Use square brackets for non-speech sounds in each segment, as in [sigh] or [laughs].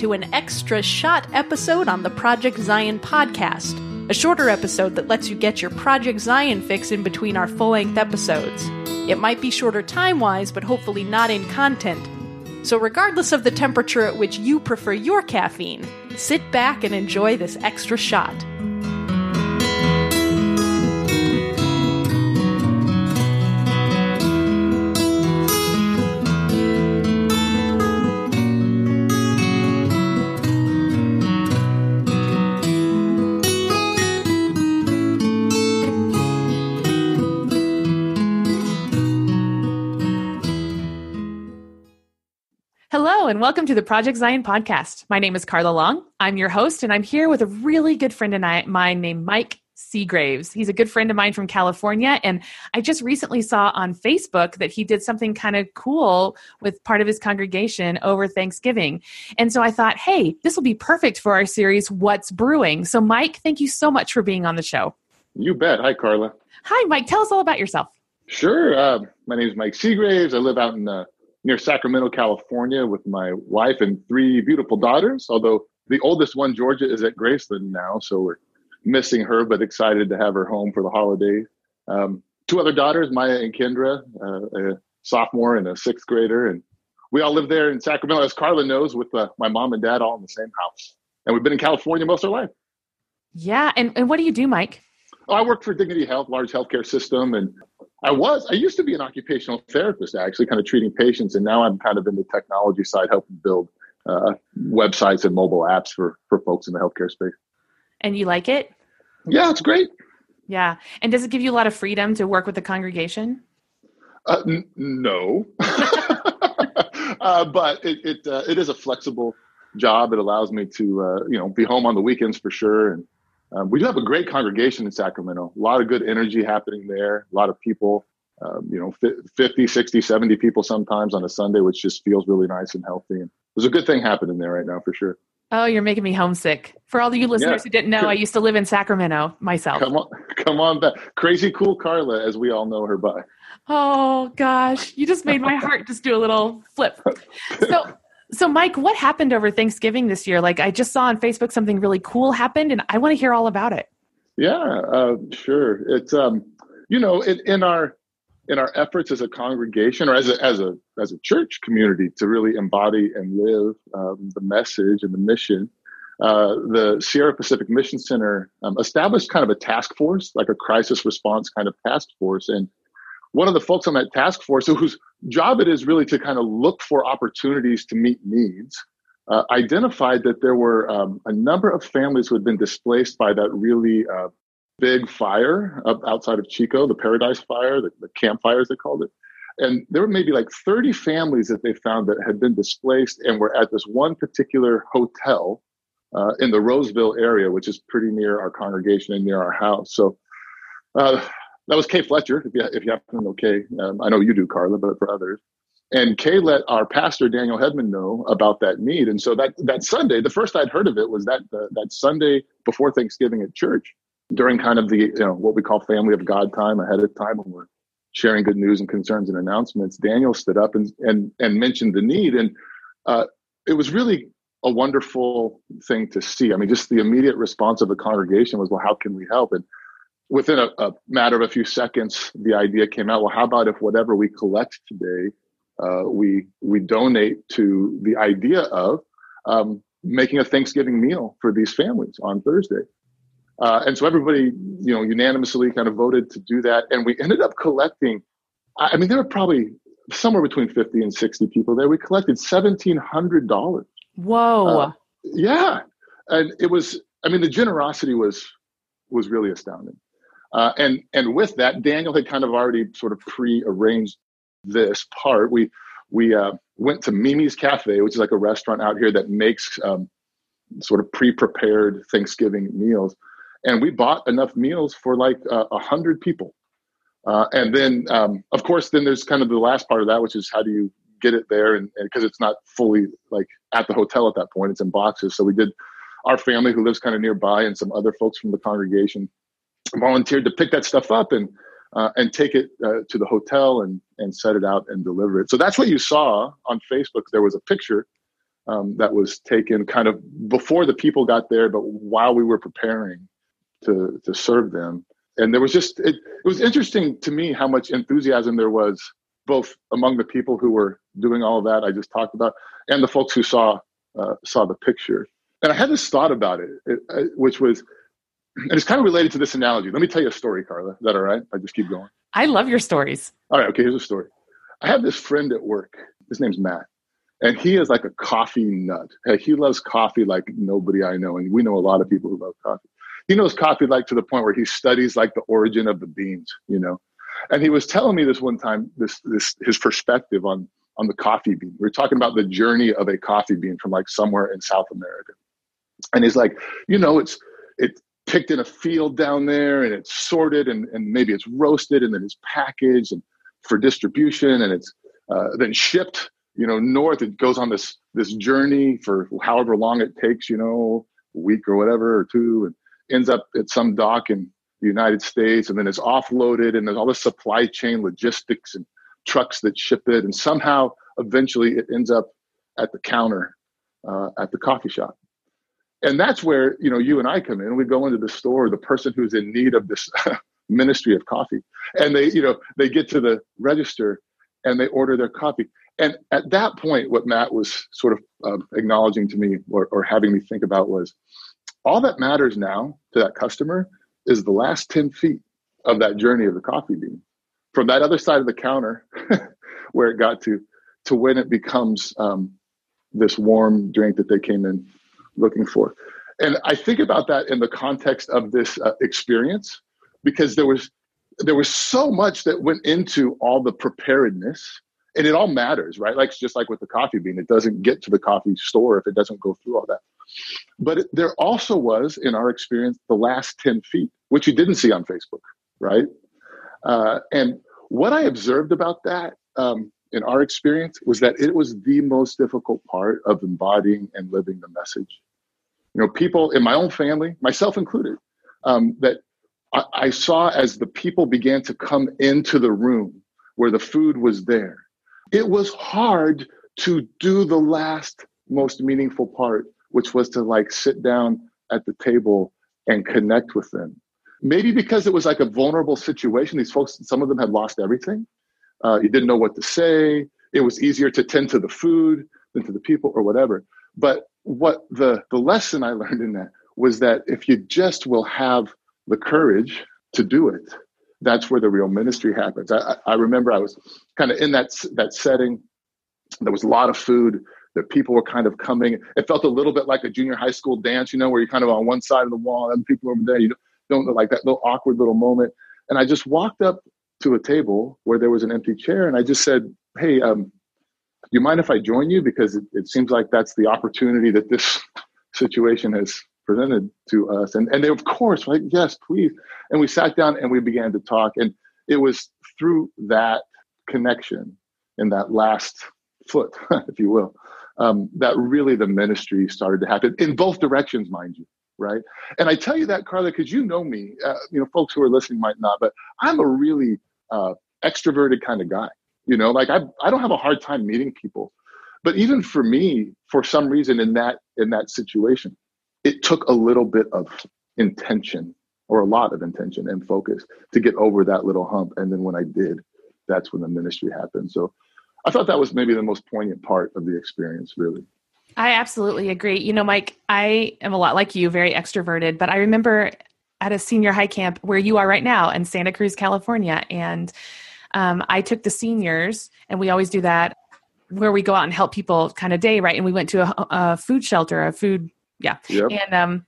To an extra shot episode on the Project Zion podcast, a shorter episode that lets you get your Project Zion fix in between our full length episodes. It might be shorter time wise, but hopefully not in content. So, regardless of the temperature at which you prefer your caffeine, sit back and enjoy this extra shot. And welcome to the Project Zion podcast. My name is Carla Long. I'm your host, and I'm here with a really good friend of mine named Mike Seagraves. He's a good friend of mine from California, and I just recently saw on Facebook that he did something kind of cool with part of his congregation over Thanksgiving. And so I thought, hey, this will be perfect for our series, What's Brewing. So, Mike, thank you so much for being on the show. You bet. Hi, Carla. Hi, Mike. Tell us all about yourself. Sure. Uh, my name is Mike Seagraves. I live out in uh, near Sacramento, California, with my wife and three beautiful daughters. Although the oldest one, Georgia, is at Graceland now, so we're missing her, but excited to have her home for the holidays. Um, two other daughters, Maya and Kendra, uh, a sophomore and a sixth grader, and we all live there in Sacramento, as Carla knows, with uh, my mom and dad all in the same house. And we've been in California most of our life. Yeah, and, and what do you do, Mike? Oh, I work for Dignity Health, large healthcare system, and I was. I used to be an occupational therapist, actually, kind of treating patients, and now I'm kind of in the technology side, helping build uh, websites and mobile apps for for folks in the healthcare space. And you like it? Yeah, it's great. Yeah, and does it give you a lot of freedom to work with the congregation? Uh, n- no, [laughs] uh, but it it, uh, it is a flexible job. It allows me to uh, you know be home on the weekends for sure, and um, we do have a great congregation in Sacramento. A lot of good energy happening there. A lot of people, um, you know, 50, 60, 70 people sometimes on a Sunday, which just feels really nice and healthy. And there's a good thing happening there right now for sure. Oh, you're making me homesick. For all of you listeners yeah. who didn't know, I used to live in Sacramento myself. Come on, come on back. Crazy cool Carla, as we all know her by. Oh gosh, you just made my heart just do a little flip. So so, Mike, what happened over Thanksgiving this year? Like, I just saw on Facebook something really cool happened, and I want to hear all about it. Yeah, uh, sure. It's um, you know, in, in our in our efforts as a congregation or as a as a as a church community to really embody and live um, the message and the mission. Uh, the Sierra Pacific Mission Center um, established kind of a task force, like a crisis response kind of task force, and one of the folks on that task force whose job it is really to kind of look for opportunities to meet needs uh, identified that there were um, a number of families who had been displaced by that really uh, big fire up outside of Chico, the Paradise Fire, the, the campfires they called it. And there were maybe like 30 families that they found that had been displaced and were at this one particular hotel uh, in the Roseville area, which is pretty near our congregation and near our house. So uh, that was Kay Fletcher, if you, if you happen to know Kay. Um, I know you do, Carla, but for others. And Kay let our pastor, Daniel Hedman, know about that need. And so that, that Sunday, the first I'd heard of it was that, uh, that Sunday before Thanksgiving at church during kind of the, you know, what we call family of God time ahead of time when we're sharing good news and concerns and announcements. Daniel stood up and, and, and mentioned the need. And uh, it was really a wonderful thing to see. I mean, just the immediate response of the congregation was, well, how can we help? And within a, a, matter of a few seconds, the idea came out. Well, how about if whatever we collect today, uh, we we donate to the idea of um, making a Thanksgiving meal for these families on Thursday. Uh, and so everybody, you know, unanimously kind of voted to do that, and we ended up collecting. I mean, there were probably somewhere between fifty and sixty people there. We collected seventeen hundred dollars. Whoa! Uh, yeah, and it was. I mean, the generosity was was really astounding. Uh, and and with that, Daniel had kind of already sort of pre-arranged this part. We we uh, went to Mimi's Cafe, which is like a restaurant out here that makes um, sort of pre-prepared Thanksgiving meals, and we bought enough meals for like uh, a uh, hundred people. Uh, and then, um, of course, then there's kind of the last part of that, which is how do you get it there, and because it's not fully like at the hotel at that point, it's in boxes. So we did. Our family, who lives kind of nearby, and some other folks from the congregation volunteered to pick that stuff up and uh, and take it uh, to the hotel and and set it out and deliver it. So that's what you saw on Facebook. There was a picture um, that was taken kind of before the people got there, but while we were preparing to to serve them. And there was just it, it was interesting to me how much enthusiasm there was both among the people who were doing all of that I just talked about and the folks who saw uh, saw the picture. And I had this thought about it, it, uh, which was, and it's kind of related to this analogy. Let me tell you a story, Carla. Is that all right? I just keep going. I love your stories. All right. Okay. Here's a story. I have this friend at work. His name's Matt. And he is like a coffee nut. He loves coffee like nobody I know. And we know a lot of people who love coffee. He knows coffee like to the point where he studies like the origin of the beans, you know. And he was telling me this one time, this this his perspective on on the coffee bean. We are talking about the journey of a coffee bean from like somewhere in South America. And he's like, you know, it's it's picked in a field down there and it's sorted and, and maybe it's roasted and then it's packaged and for distribution and it's uh, then shipped you know north. It goes on this this journey for however long it takes you know a week or whatever or two and ends up at some dock in the united states and then it's offloaded and there's all this supply chain logistics and trucks that ship it and somehow eventually it ends up at the counter uh, at the coffee shop and that's where you know you and I come in. We go into the store, the person who's in need of this [laughs] ministry of coffee, and they you know they get to the register and they order their coffee. And at that point, what Matt was sort of uh, acknowledging to me or, or having me think about was all that matters now to that customer is the last 10 feet of that journey of the coffee bean from that other side of the counter [laughs] where it got to to when it becomes um, this warm drink that they came in looking for. And I think about that in the context of this uh, experience because there was there was so much that went into all the preparedness and it all matters right? Like just like with the coffee bean it doesn't get to the coffee store if it doesn't go through all that. But it, there also was in our experience the last 10 feet which you didn't see on facebook right? Uh, and what i observed about that um, in our experience was that it was the most difficult part of embodying and living the message. You know people in my own family myself included um, that I, I saw as the people began to come into the room where the food was there it was hard to do the last most meaningful part which was to like sit down at the table and connect with them. Maybe because it was like a vulnerable situation these folks some of them had lost everything uh, you didn't know what to say it was easier to tend to the food than to the people or whatever but what the the lesson I [laughs] learned in that was that if you just will have the courage to do it, that's where the real ministry happens. I, I remember I was kind of in that that setting. There was a lot of food that people were kind of coming. It felt a little bit like a junior high school dance, you know, where you're kind of on one side of the wall and people over there. You don't, don't like that little awkward little moment. And I just walked up to a table where there was an empty chair, and I just said, "Hey, um, do you mind if I join you? Because it, it seems like that's the opportunity that this [laughs] situation has presented to us. And, and they, of course, like, yes, please. And we sat down and we began to talk. And it was through that connection in that last foot, [laughs] if you will, um, that really the ministry started to happen in both directions, mind you. Right. And I tell you that, Carla, because you know me, uh, you know, folks who are listening might not, but I'm a really uh, extroverted kind of guy. You know, like I I don't have a hard time meeting people. But even for me, for some reason in that in that situation, it took a little bit of intention or a lot of intention and focus to get over that little hump. And then when I did, that's when the ministry happened. So I thought that was maybe the most poignant part of the experience, really. I absolutely agree. You know, Mike, I am a lot like you, very extroverted, but I remember at a senior high camp where you are right now in Santa Cruz, California. And um, I took the seniors, and we always do that where we go out and help people kind of day, right? And we went to a, a food shelter, a food, yeah. Yep. And um,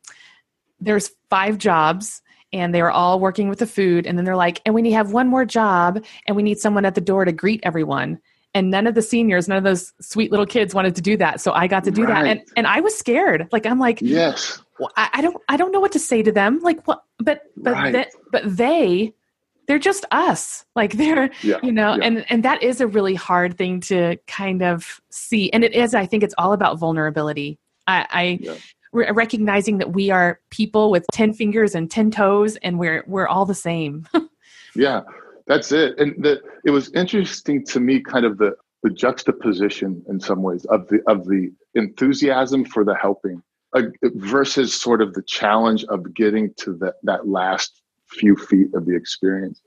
there's five jobs, and they were all working with the food. And then they're like, and we need to have one more job, and we need someone at the door to greet everyone. And none of the seniors, none of those sweet little kids wanted to do that. So I got to do right. that. And and I was scared. Like I'm like, yes. I, I, don't I don't know what to say to them. Like what but but right. But they they're just us like they're yeah, you know yeah. and and that is a really hard thing to kind of see and it is i think it's all about vulnerability i, I yeah. recognizing that we are people with 10 fingers and 10 toes and we're we're all the same [laughs] yeah that's it and the, it was interesting to me kind of the the juxtaposition in some ways of the of the enthusiasm for the helping uh, versus sort of the challenge of getting to that that last few feet of the experience.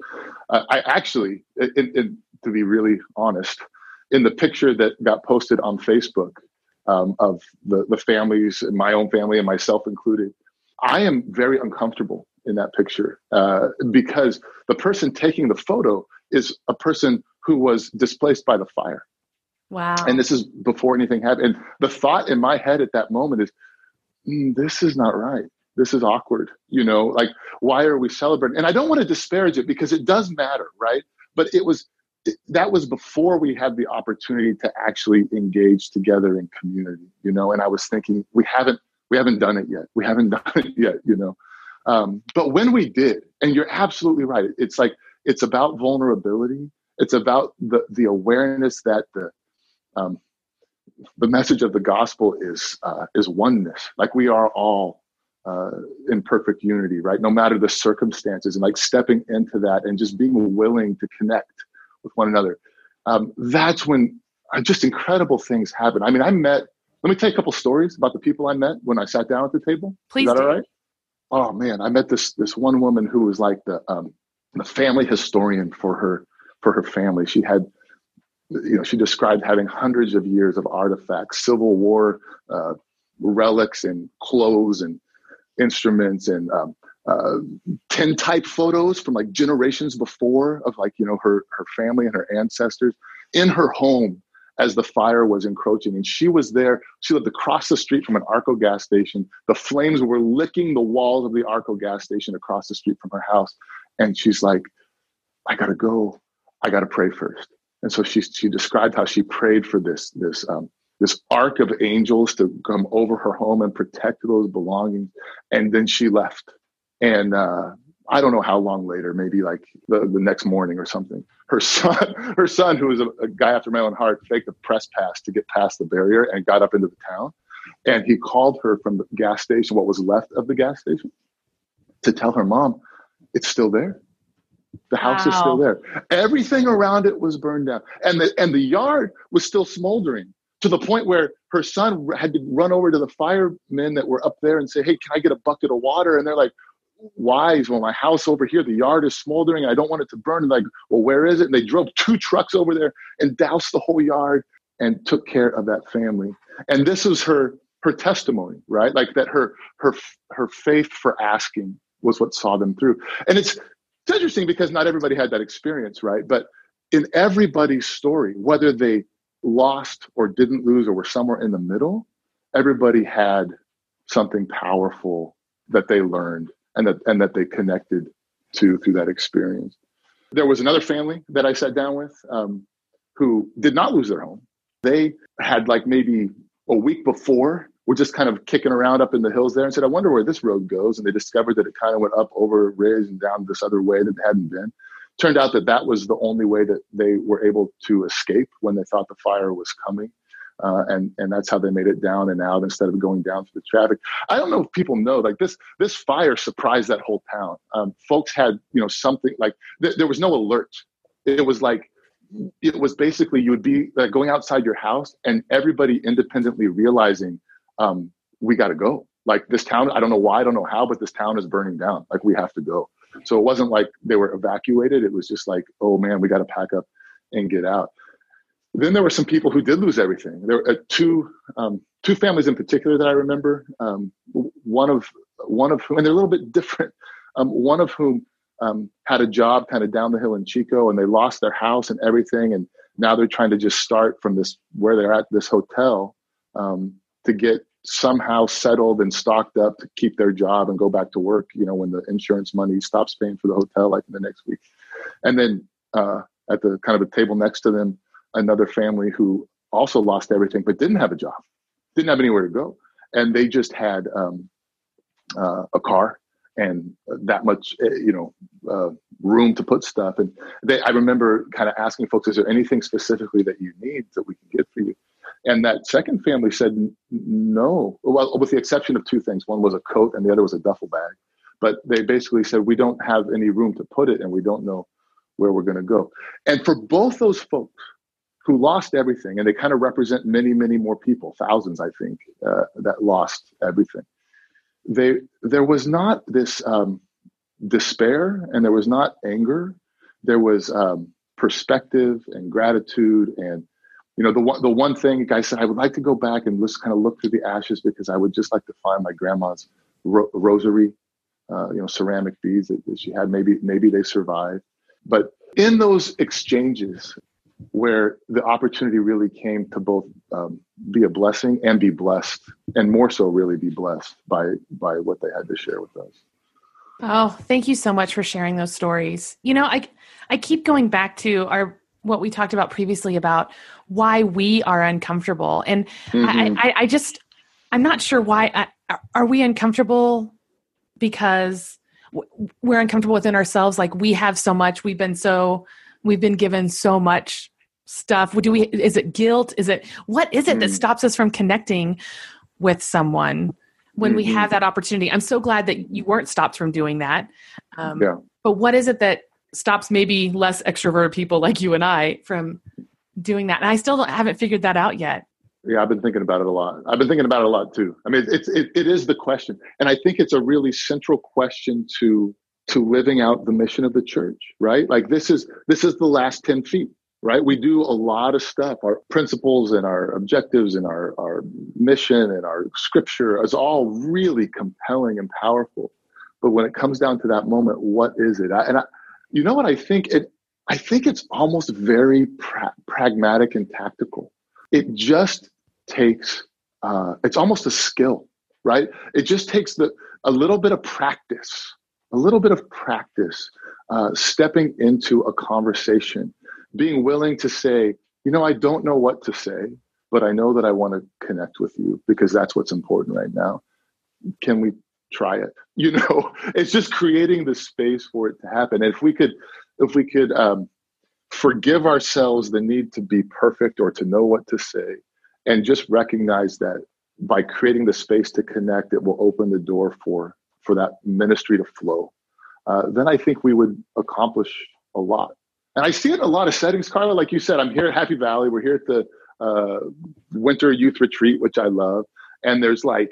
Uh, I actually, to be really honest, in the picture that got posted on Facebook um, of the the families, my own family and myself included, I am very uncomfortable in that picture uh, because the person taking the photo is a person who was displaced by the fire. Wow. And this is before anything happened. And the thought in my head at that moment is, mm, this is not right. This is awkward. You know, like, why are we celebrating? And I don't want to disparage it because it does matter, right? But it was, that was before we had the opportunity to actually engage together in community, you know? And I was thinking, we haven't, we haven't done it yet. We haven't [laughs] done it yet, you know? Um, but when we did, and you're absolutely right, it's like, it's about vulnerability. It's about the, the awareness that the, um, the message of the gospel is uh, is oneness. Like we are all uh, in perfect unity, right? No matter the circumstances, and like stepping into that and just being willing to connect with one another. Um, that's when uh, just incredible things happen. I mean, I met. Let me tell you a couple stories about the people I met when I sat down at the table. Please, is that do. all right? Oh man, I met this this one woman who was like the um, the family historian for her for her family. She had you know, she described having hundreds of years of artifacts, Civil War uh, relics, and clothes and instruments, and um, uh, tintype photos from like generations before of like you know her her family and her ancestors in her home as the fire was encroaching. And she was there. She lived across the street from an Arco gas station. The flames were licking the walls of the Arco gas station across the street from her house. And she's like, I gotta go. I gotta pray first. And so she she described how she prayed for this this um, this arc of angels to come over her home and protect those belongings. And then she left. And uh, I don't know how long later, maybe like the, the next morning or something. Her son, [laughs] her son, who was a, a guy after my own heart, faked a press pass to get past the barrier and got up into the town. And he called her from the gas station, what was left of the gas station, to tell her mom, it's still there. The house wow. is still there. Everything around it was burned down, and the and the yard was still smoldering to the point where her son had to run over to the firemen that were up there and say, "Hey, can I get a bucket of water?" And they're like, "Why? Is well, my house over here, the yard is smoldering. I don't want it to burn." And like, well, where is it? And they drove two trucks over there and doused the whole yard and took care of that family. And this was her her testimony, right? Like that her her her faith for asking was what saw them through. And it's it's interesting because not everybody had that experience, right? But in everybody's story, whether they lost or didn't lose or were somewhere in the middle, everybody had something powerful that they learned and that and that they connected to through that experience. There was another family that I sat down with um, who did not lose their home. They had like maybe a week before were just kind of kicking around up in the hills there and said, I wonder where this road goes. And they discovered that it kind of went up over a ridge and down this other way that hadn't been. Turned out that that was the only way that they were able to escape when they thought the fire was coming. Uh, and and that's how they made it down and out instead of going down through the traffic. I don't know if people know like this this fire surprised that whole town. Um, folks had you know something like th- there was no alert. It was like it was basically you would be like, going outside your house and everybody independently realizing um, we got to go. Like this town, I don't know why, I don't know how, but this town is burning down. Like we have to go. So it wasn't like they were evacuated. It was just like, oh man, we got to pack up and get out. Then there were some people who did lose everything. There were uh, two um, two families in particular that I remember. Um, one of one of whom, and they're a little bit different. Um, one of whom um, had a job kind of down the hill in Chico, and they lost their house and everything, and now they're trying to just start from this where they're at this hotel um, to get somehow settled and stocked up to keep their job and go back to work, you know, when the insurance money stops paying for the hotel, like in the next week. And then uh, at the kind of a table next to them, another family who also lost everything but didn't have a job, didn't have anywhere to go. And they just had um, uh, a car and that much, eh, you know, uh, room to put stuff. And they, I remember kind of asking folks, is there anything specifically that you need that we can get for you? And that second family said no, well, with the exception of two things. One was a coat and the other was a duffel bag. But they basically said, we don't have any room to put it and we don't know where we're going to go. And for both those folks, who lost everything, and they kind of represent many, many more people, thousands, I think, uh, that lost everything. They there was not this um, despair, and there was not anger. There was um, perspective and gratitude, and you know the one the one thing guy said, I would like to go back and just kind of look through the ashes because I would just like to find my grandma's ro- rosary, uh, you know, ceramic beads that, that she had. Maybe maybe they survived, but in those exchanges where the opportunity really came to both um, be a blessing and be blessed and more so really be blessed by by what they had to share with us. Oh thank you so much for sharing those stories. You know i i keep going back to our what we talked about previously about why we are uncomfortable and mm-hmm. I, I, I just i'm not sure why I, are we uncomfortable because we're uncomfortable within ourselves like we have so much we've been so we've been given so much stuff do we is it guilt is it what is it mm. that stops us from connecting with someone when mm-hmm. we have that opportunity i'm so glad that you weren't stopped from doing that um, yeah. but what is it that stops maybe less extroverted people like you and i from doing that. And i still haven't figured that out yet. Yeah i've been thinking about it a lot. I've been thinking about it a lot too. I mean it's it, it is the question. And i think it's a really central question to to living out the mission of the church right? Like this is this is the last 10 feet right? We do a lot of stuff. Our principles and our objectives and our our mission and our scripture is all really compelling and powerful. But when it comes down to that moment what is it? I, and I, you know what i think? It i think it's almost very pra- pragmatic and tactical. It just takes uh, it's almost a skill right? It just takes the a little bit of practice a little bit of practice uh, stepping into a conversation, being willing to say, you know, I don't know what to say, but I know that I want to connect with you because that's what's important right now. Can we try it? [laughs] You know, it's just creating the space for it to happen. And if we could, if we could um, forgive ourselves the need to be perfect or to know what to say, and just recognize that by creating the space to connect, it will open the door for for that ministry to flow, uh, then I think we would accomplish a lot. And I see it in a lot of settings, Carla. Like you said, I'm here at Happy Valley. We're here at the uh, winter youth retreat, which I love. And there's like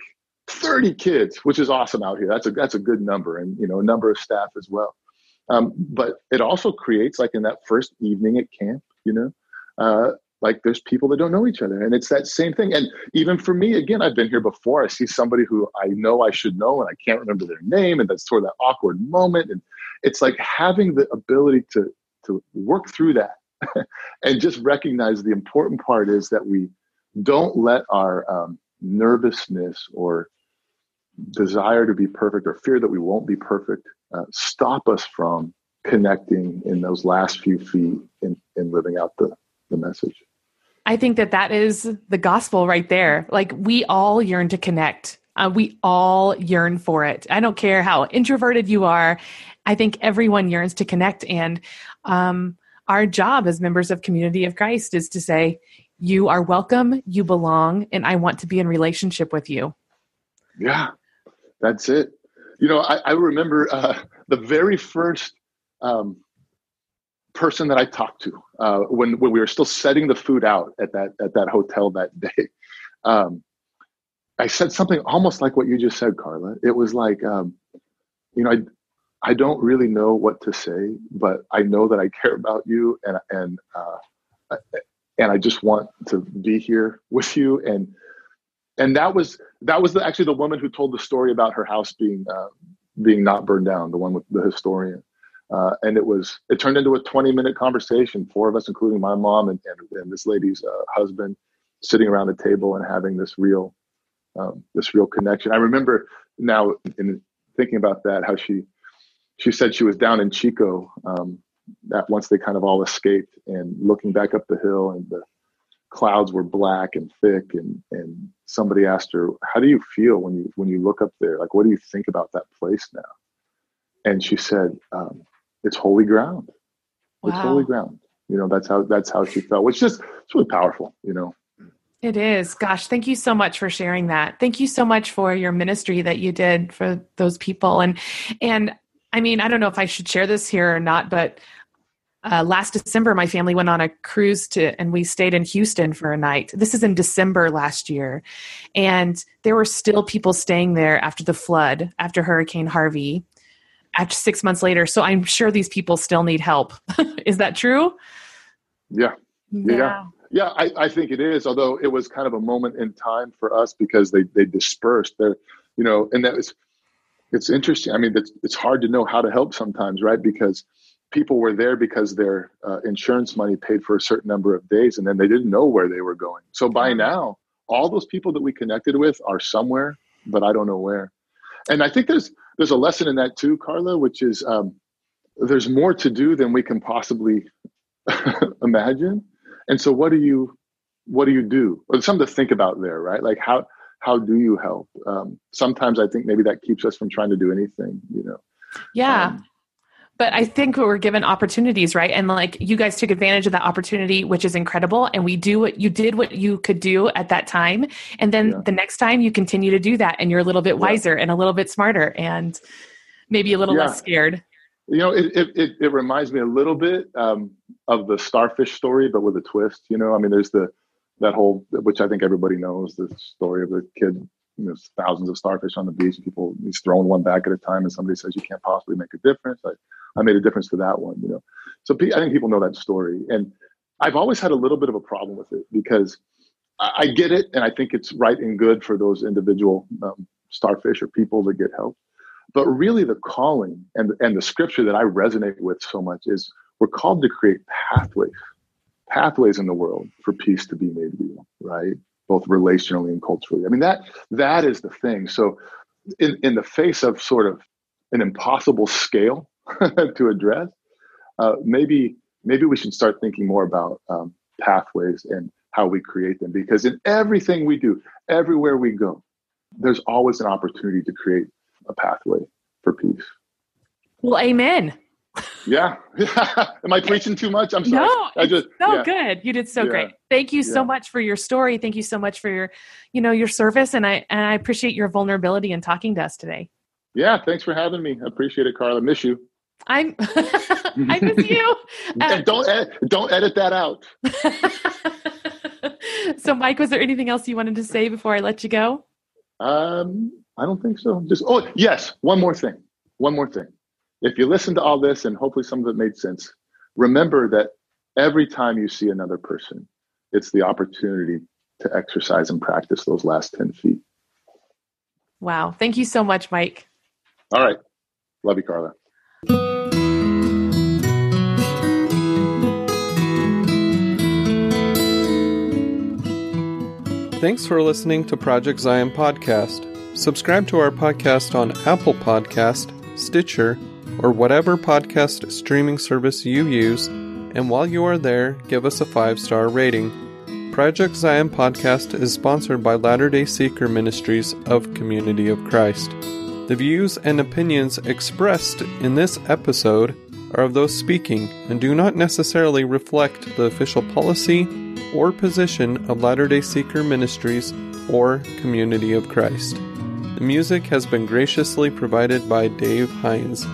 30 kids, which is awesome out here. That's a that's a good number, and you know, a number of staff as well. Um, but it also creates, like in that first evening at camp, you know, uh, like there's people that don't know each other and it's that same thing and even for me again i've been here before i see somebody who i know i should know and i can't remember their name and that's sort of that awkward moment and it's like having the ability to to work through that [laughs] and just recognize the important part is that we don't let our um, nervousness or desire to be perfect or fear that we won't be perfect uh, stop us from connecting in those last few feet in, in living out the, the message I think that that is the gospel right there. Like we all yearn to connect. Uh, we all yearn for it. I don't care how introverted you are. I think everyone yearns to connect. And um, our job as members of Community of Christ is to say, you are welcome, you belong, and I want to be in relationship with you. Yeah, that's it. You know, I, I remember uh, the very first um, person that I talked to uh, when when we were still setting the food out at that at that hotel that [laughs] day. Um, I said something almost like what you just said, Carla. It was like, um, you know, I I don't really know what to say, but I know that I care about you, and and uh, and I just want to be here with you. And and that was that was the, actually the woman who told the story about her house being uh, being not burned down, the one with the historian. Uh, and it was it turned into a 20 minute conversation four of us including my mom and, and, and this lady's uh, husband sitting around the table and having this real um, this real connection i remember now in thinking about that how she she said she was down in chico um, that once they kind of all escaped and looking back up the hill and the clouds were black and thick and and somebody asked her how do you feel when you when you look up there like what do you think about that place now and she said um, it's holy ground. Wow. It's holy ground. You know, that's how that's how she felt, which just it's really powerful, you know. It is. Gosh, thank you so much for sharing that. Thank you so much for your ministry that you did for those people. And and I mean, I don't know if I should share this here or not, but uh, last December, my family went on a cruise to, and we stayed in Houston for a night. This is in December last year, and there were still people staying there after the flood, after Hurricane Harvey, after six months later. So I'm sure these people still need help. [laughs] is that true? Yeah. Yeah. yeah. Yeah, I, I think it is. Although it was kind of a moment in time for us because they they dispersed. There, you know, and that was it's interesting. I mean, it's it's hard to know how to help sometimes, right? Because people were there because their uh, insurance money paid for a certain number of days, and then they didn't know where they were going. So by now, all those people that we connected with are somewhere, but I don't know where. And I think there's there's a lesson in that too, Carla, which is um, there's more to do than we can possibly [laughs] imagine. And so what do you what do you do? Well, something to think about there, right? Like how how do you help? Um, sometimes I think maybe that keeps us from trying to do anything, you know. Yeah. Um, but I think we're given opportunities, right? And like you guys took advantage of that opportunity, which is incredible. And we do what you did what you could do at that time. And then yeah. the next time you continue to do that and you're a little bit wiser yeah. and a little bit smarter and maybe a little yeah. less scared. You know, it, it, it, reminds me a little bit um, of the starfish story, but with a twist. You know, I mean, there's the that whole, which I think everybody knows, the story of the kid. There's thousands of starfish on the beach, and people he's throwing one back at a time, and somebody says you can't possibly make a difference. I, I made a difference for that one. You know, so I think people know that story, and I've always had a little bit of a problem with it because I, I get it, and I think it's right and good for those individual um, starfish or people to get help. But really, the calling and and the scripture that I resonate with so much is we're called to create pathways, pathways in the world for peace to be made real, right? Both relationally and culturally. I mean that that is the thing. So, in in the face of sort of an impossible scale [laughs] to address, uh, maybe maybe we should start thinking more about um, pathways and how we create them. Because in everything we do, everywhere we go, there's always an opportunity to create a pathway for peace. Well, amen. Yeah. [laughs] Am I preaching too much? I'm sorry. No, I just so yeah. good. You did so yeah. great. Thank you so much for your story. Thank you so much for your, you know, your service, and I and I appreciate your vulnerability in talking to us today. Yeah, thanks for having me. I appreciate it, Carla. Miss you. I'm. [laughs] I miss [laughs] you. Uh, don't ed- don't edit that out. so, Mike, was there anything else you wanted to say before I let you go? Um, I don't think so. Just oh yes, one more thing. One more thing. If you listen to all this and hopefully some of it made sense, remember that every time you see another person, it's the opportunity to exercise and practice those last 10 feet. Wow. Thank you so much, Mike. All right. Love you, Carla. Thanks for listening to Project Zion Podcast. Subscribe to our podcast on Apple Podcast, Stitcher, or whatever podcast streaming service you use, and while you are there, give us a five star rating. Project Zion Podcast is sponsored by Latter day Seeker Ministries of Community of Christ. The views and opinions expressed in this episode are of those speaking and do not necessarily reflect the official policy or position of Latter day Seeker Ministries or Community of Christ. The music has been graciously provided by Dave Hines.